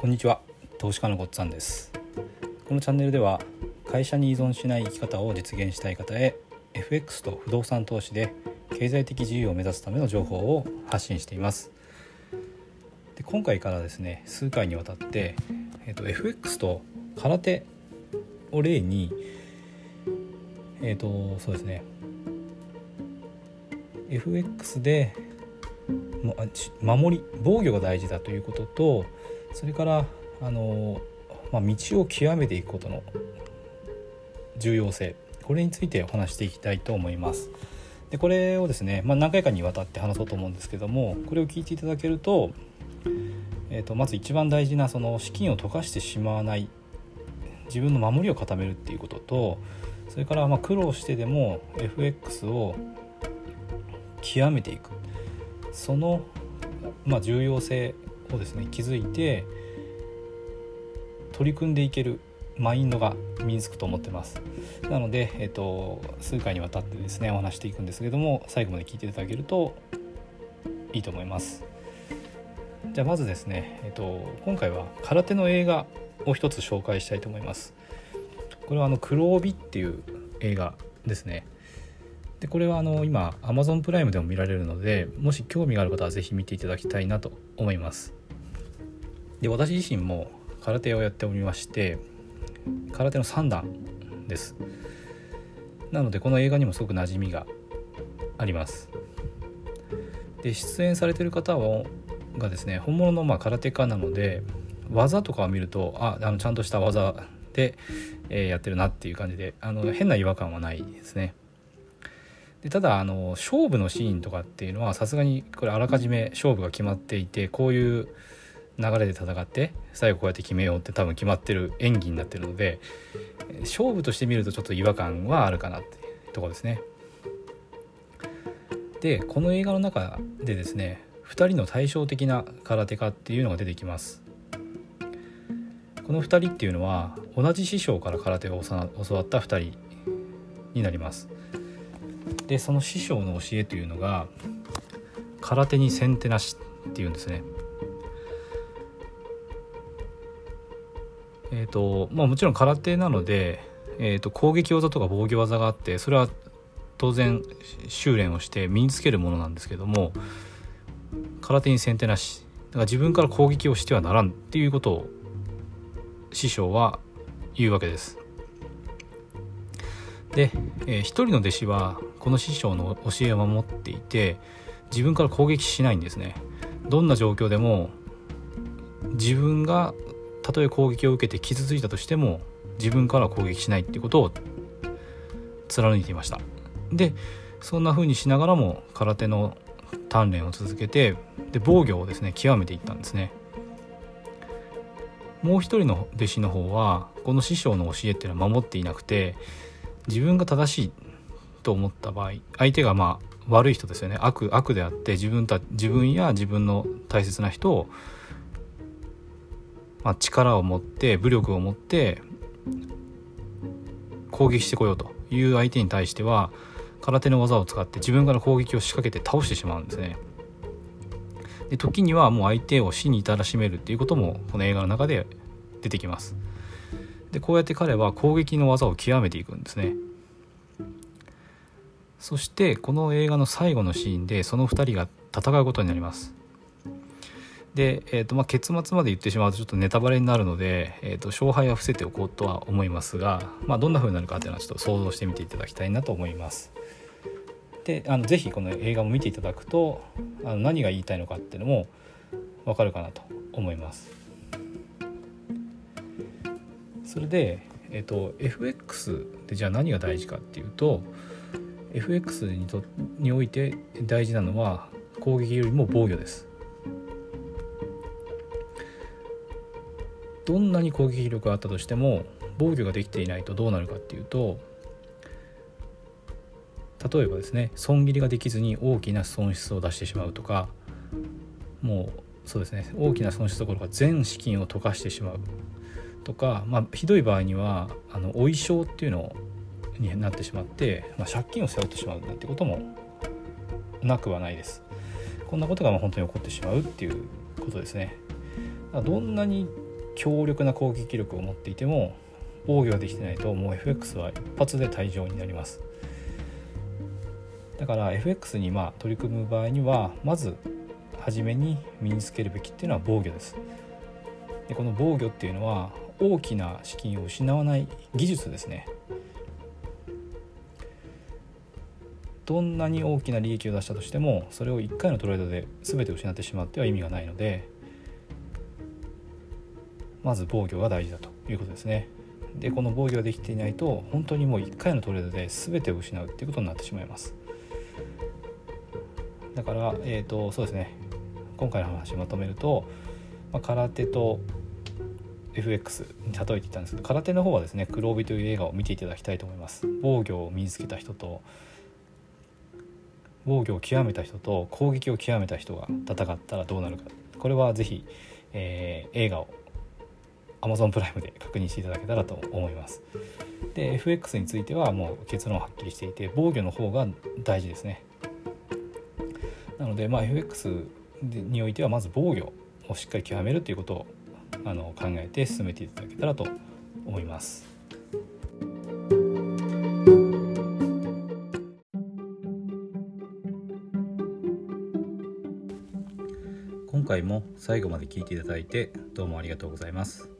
こんにちは。投資家のごっつぁんです。このチャンネルでは会社に依存しない生き方を実現したい方へ FX と不動産投資で経済的自由を目指すための情報を発信しています。で今回からですね数回にわたって、えーと、FX と空手を例にえっ、とそうですね。FX で守り防御が大事だということとそれからあの、まあ、道を極めていくことの重要性これについてお話していきたいと思います。でこれをですね、まあ、何回かにわたって話そうと思うんですけどもこれを聞いていただけると,、えー、とまず一番大事なその資金を溶かしてしまわない自分の守りを固めるっていうこととそれからま苦労してでも FX を極めていくその、まあ、重要性をですね気づいて取り組んでいけるマインドが身につくと思ってます。なので、えーと、数回にわたってですねお話していくんですけども最後まで聞いていただけるといいと思います。じゃあまずですね、えーと、今回は空手の映画を一つ紹介したいと思います。これはあの黒帯っていう映画ですね。でこれはあの今 Amazon プライムでも見られるのでもし興味がある方は是非見ていただきたいなと思います。で私自身も空手をやっておりまして空手の3段です。なのでこの映画にもすごく馴染みがあります。で出演されてる方はがですね本物のま空手家なので技とかを見るとああのちゃんとした技で、えー、やってるなっていう感じであの変な違和感はないですね。でただあの勝負のシーンとかっていうのはさすがにこれあらかじめ勝負が決まっていてこういう流れで戦って最後こうやって決めようって多分決まってる演技になってるので勝負として見るとちょっと違和感はあるかなってとこですね。でこの映画の中でですね2人の対照的な空手家っていうのが出てきます。この2人っていうのは同じ師匠から空手を教わった2人になります。でその師匠の教えというのが空手に先手なしっていうんですねえ、ー、とまあもちろん空手なので、えー、と攻撃技とか防御技があってそれは当然修練をして身につけるものなんですけども空手に先手なしだから自分から攻撃をしてはならんっていうことを師匠は言うわけです。で、えー、一人の弟子はこの師匠の教えを守っていて自分から攻撃しないんですね。どんな状況でも自分がたとえ攻撃を受けて傷ついたとしても自分から攻撃しないっていうことを貫いていました。でそんな風にしながらも空手の鍛錬を続けてで防御をですね極めていったんですね。もう一人の弟子の方はこの師匠の教えっていうのは守っていなくて自分が正しいと思った場合相手がまあ悪い人ですよね。悪悪であって自分た自分や自分の大切な人を、まあ、力を持って武力を持って攻撃してこようという相手に対しては空手の技を使って自分から攻撃を仕掛けて倒してしまうんですね。で時にはもう相手を死に至らしめるっていうこともこの映画の中で出てきます。でこうやって彼は攻撃の技を極めていくんですね。そしてこの映画の最後のシーンでその2人が戦うことになりますで、えーとまあ、結末まで言ってしまうとちょっとネタバレになるので、えーと、勝敗は伏せておこうとは思いますが、まあ、どんな風になるかっていうのはちょっと想像してみていただきたいなと思います。であのぜひこの映画も見ていただくとあの何が言いたいのかっていうのも分かるかなと思います。それで、えーと FX でじゃあ何が大事かっていうと FX にとにおいて大事なのは攻撃よりも防御です。どんなに攻撃力があったとしても防御ができていないとどうなるかっていうと例えばですね損切りができずに大きな損失を出してしまうとかもうそうですね大きな損失どころか全資金を溶かしてしまうとか、まあ、ひどい場合にはあのお衣装っていうのになってしまって、まあ、借金を背負ってしまうなんてこともなくはないです。こんなことが本当に起こってしまうっていうことですね。どんなに強力な攻撃力を持っていても防御できてないともう FX は一発で退場になります。だから FX にまあ取り組む場合にはまず初めに身につけるべきっていうのは防御です。でこの防御っていうのは大きな資金を失わない技術ですね。どんなに大きな利益を出したとしてもそれを1回のトレードで全て失ってしまっては意味がないのでまず防御が大事だということですね。でこの防御ができていないと本当にもう1回のトレードで全てを失うっていうことになってしまいます。だからえっ、ー、とそうですね。今回の話まとめると、まあ、空手と FX に例えていたんですけど空手の方はですね黒帯という映画を見ていただきたいと思います。防御を身につけた人と防御を極めた人と攻撃を極めた人が戦ったらどうなるか。これは是非、えー、映画を Amazon プライムで確認していただけたらと思いますで FX についてはもう結論はっきりしていて防御の方が大事ですねなので、まあ、FX においてはまず防御をしっかり極めるということをあの考えて進めていただけたらと思います。今回も最後まで聞いていただいてどうもありがとうございます。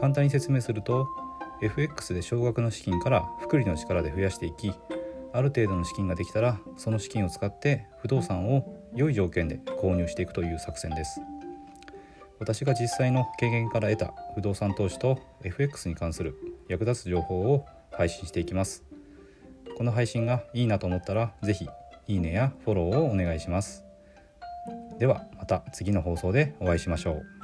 簡単に説明すると FX で少額の資金から複利の力で増やしていきある程度の資金ができたらその資金を使って不動産を良い条件で購入していくという作戦です。私が実際の経験から得た不動産投資と FX に関する役立つ情報を配信していきます。この配信がいいなと思ったら是非いいねやフォローをお願いします。ではまた次の放送でお会いしましょう。